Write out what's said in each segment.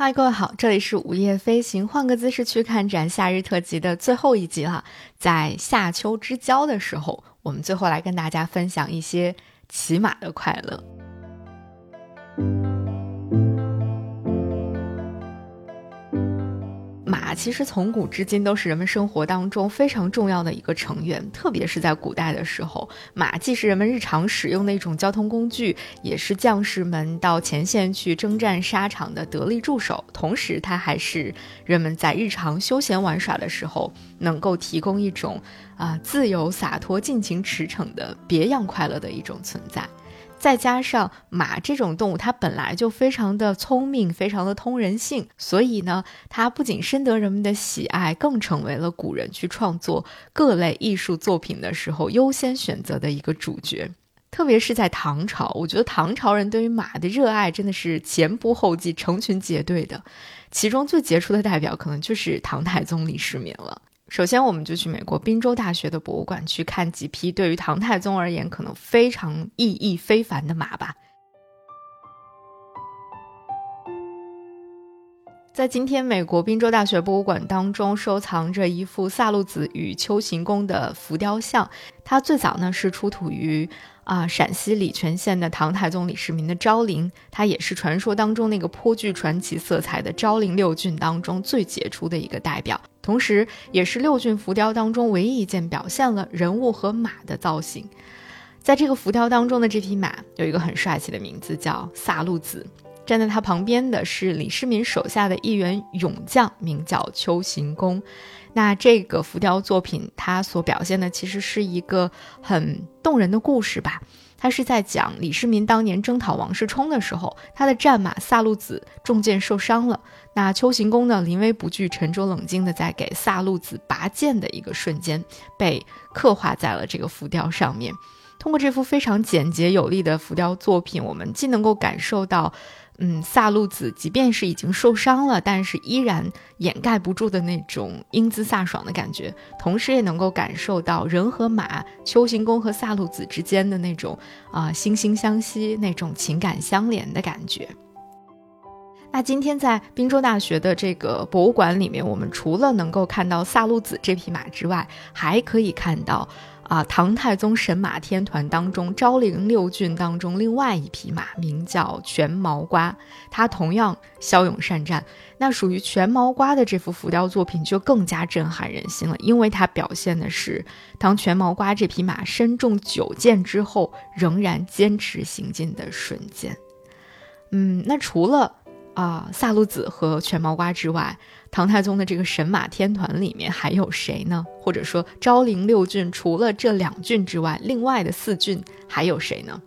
嗨，各位好，这里是午夜飞行，换个姿势去看展夏日特辑的最后一集了。在夏秋之交的时候，我们最后来跟大家分享一些骑马的快乐。马其实从古至今都是人们生活当中非常重要的一个成员，特别是在古代的时候，马既是人们日常使用的一种交通工具，也是将士们到前线去征战沙场的得力助手。同时，它还是人们在日常休闲玩耍的时候能够提供一种啊自由洒脱、尽情驰骋的别样快乐的一种存在。再加上马这种动物，它本来就非常的聪明，非常的通人性，所以呢，它不仅深得人们的喜爱，更成为了古人去创作各类艺术作品的时候优先选择的一个主角。特别是在唐朝，我觉得唐朝人对于马的热爱真的是前仆后继、成群结队的。其中最杰出的代表，可能就是唐太宗李世民了。首先，我们就去美国宾州大学的博物馆去看几匹对于唐太宗而言可能非常意义非凡的马吧。在今天，美国宾州大学博物馆当中收藏着一幅萨路子与丘行宫的浮雕像，它最早呢是出土于。啊，陕西礼泉县的唐太宗李世民的昭陵，它也是传说当中那个颇具传奇色彩的昭陵六骏当中最杰出的一个代表，同时也是六骏浮雕当中唯一一件表现了人物和马的造型。在这个浮雕当中的这匹马有一个很帅气的名字，叫萨路子。站在他旁边的是李世民手下的一员勇将，名叫丘行恭。那这个浮雕作品，它所表现的其实是一个很动人的故事吧。它是在讲李世民当年征讨王世充的时候，他的战马萨路子中箭受伤了。那丘行恭呢，临危不惧、沉着冷静的在给萨路子拔剑的一个瞬间，被刻画在了这个浮雕上面。通过这幅非常简洁有力的浮雕作品，我们既能够感受到。嗯，萨路子即便是已经受伤了，但是依然掩盖不住的那种英姿飒爽的感觉，同时也能够感受到人和马、丘行宫和萨路子之间的那种啊惺惺相惜、那种情感相连的感觉。那今天在滨州大学的这个博物馆里面，我们除了能够看到萨路子这匹马之外，还可以看到。啊，唐太宗神马天团当中，昭陵六骏当中另外一匹马名叫全毛瓜，它同样骁勇善战。那属于全毛瓜的这幅浮雕作品就更加震撼人心了，因为它表现的是当全毛瓜这匹马身中九箭之后，仍然坚持行进的瞬间。嗯，那除了。啊，萨路子和全毛瓜之外，唐太宗的这个神马天团里面还有谁呢？或者说昭陵六骏除了这两骏之外，另外的四骏还有谁呢？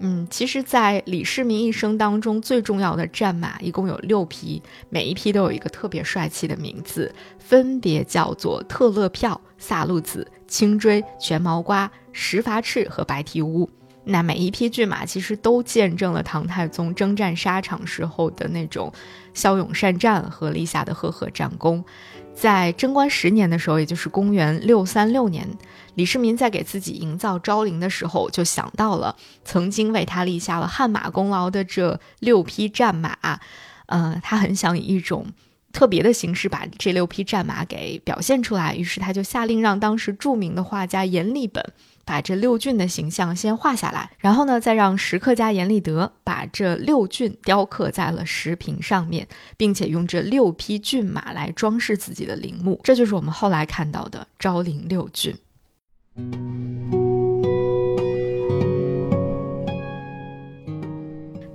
嗯，其实，在李世民一生当中最重要的战马一共有六匹，每一匹都有一个特别帅气的名字，分别叫做特勒票、萨路子、青锥、全毛瓜、石筏赤和白蹄乌。那每一匹骏马其实都见证了唐太宗征战沙场时候的那种骁勇善战和立下的赫赫战功。在贞观十年的时候，也就是公元六三六年，李世民在给自己营造昭陵的时候，就想到了曾经为他立下了汗马功劳的这六匹战马。呃，他很想以一种特别的形式把这六匹战马给表现出来，于是他就下令让当时著名的画家阎立本。把这六骏的形象先画下来，然后呢，再让石刻家阎立德把这六骏雕刻在了石屏上面，并且用这六匹骏马来装饰自己的陵墓，这就是我们后来看到的昭陵六骏。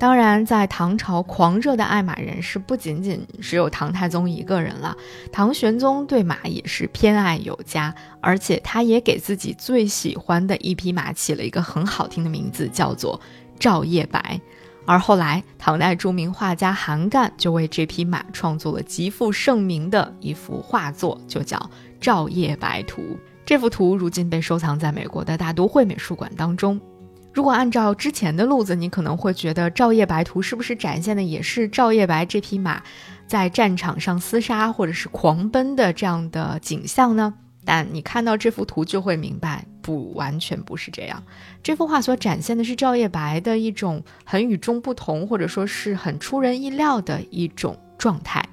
当然，在唐朝，狂热的爱马人士不仅仅只有唐太宗一个人了。唐玄宗对马也是偏爱有加，而且他也给自己最喜欢的一匹马起了一个很好听的名字，叫做照夜白。而后来，唐代著名画家韩干就为这匹马创作了极负盛名的一幅画作，就叫《照夜白图》。这幅图如今被收藏在美国的大都会美术馆当中。如果按照之前的路子，你可能会觉得《照夜白图》是不是展现的也是照夜白这匹马在战场上厮杀或者是狂奔的这样的景象呢？但你看到这幅图就会明白，不完全不是这样。这幅画所展现的是照夜白的一种很与众不同，或者说是很出人意料的一种。状态。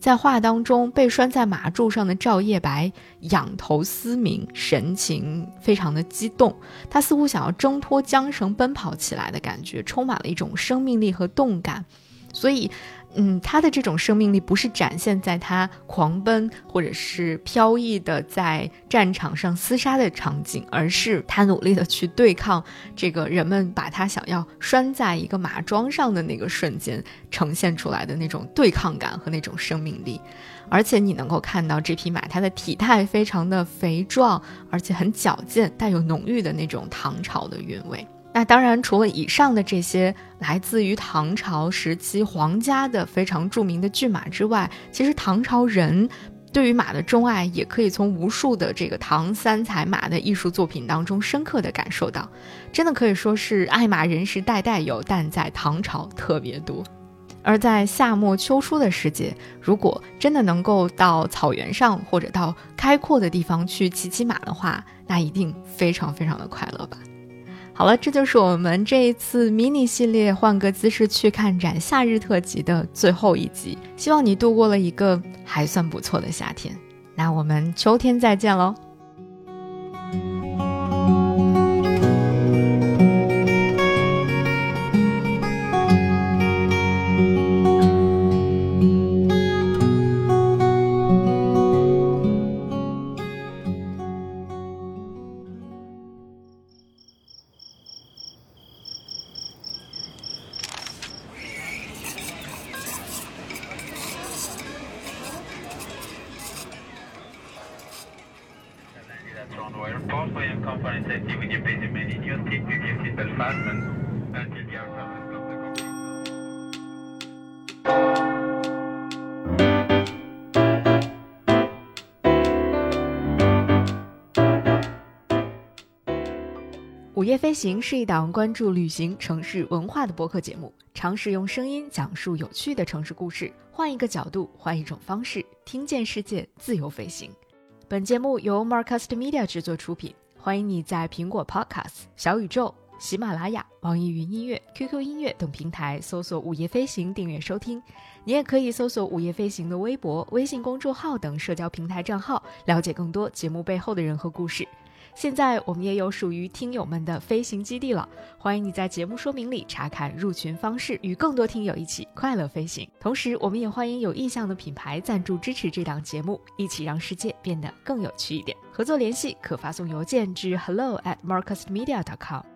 在画当中，被拴在马柱上的赵叶白仰头嘶鸣，神情非常的激动，他似乎想要挣脱缰绳奔跑起来的感觉，充满了一种生命力和动感，所以。嗯，他的这种生命力不是展现在他狂奔或者是飘逸的在战场上厮杀的场景，而是他努力的去对抗这个人们把他想要拴在一个马桩上的那个瞬间呈现出来的那种对抗感和那种生命力。而且你能够看到这匹马，它的体态非常的肥壮，而且很矫健，带有浓郁的那种唐朝的韵味。那当然，除了以上的这些来自于唐朝时期皇家的非常著名的骏马之外，其实唐朝人对于马的钟爱也可以从无数的这个唐三彩马的艺术作品当中深刻的感受到，真的可以说是爱马人士代代有，但在唐朝特别多。而在夏末秋初的时节，如果真的能够到草原上或者到开阔的地方去骑骑马的话，那一定非常非常的快乐吧。好了，这就是我们这一次迷你系列“换个姿势去看展”夏日特辑的最后一集。希望你度过了一个还算不错的夏天。那我们秋天再见喽。午夜飞行是一档关注旅行、城市文化的播客节目，尝试用声音讲述有趣的城市故事，换一个角度，换一种方式，听见世界，自由飞行。本节目由 Marcast Media 制作出品，欢迎你在苹果 Podcast、小宇宙、喜马拉雅、网易云音乐、QQ 音乐等平台搜索“午夜飞行”订阅收听。你也可以搜索“午夜飞行”的微博、微信公众号等社交平台账号，了解更多节目背后的人和故事。现在我们也有属于听友们的飞行基地了，欢迎你在节目说明里查看入群方式，与更多听友一起快乐飞行。同时，我们也欢迎有意向的品牌赞助支持这档节目，一起让世界变得更有趣一点。合作联系可发送邮件至 hello at marcusmedia.com。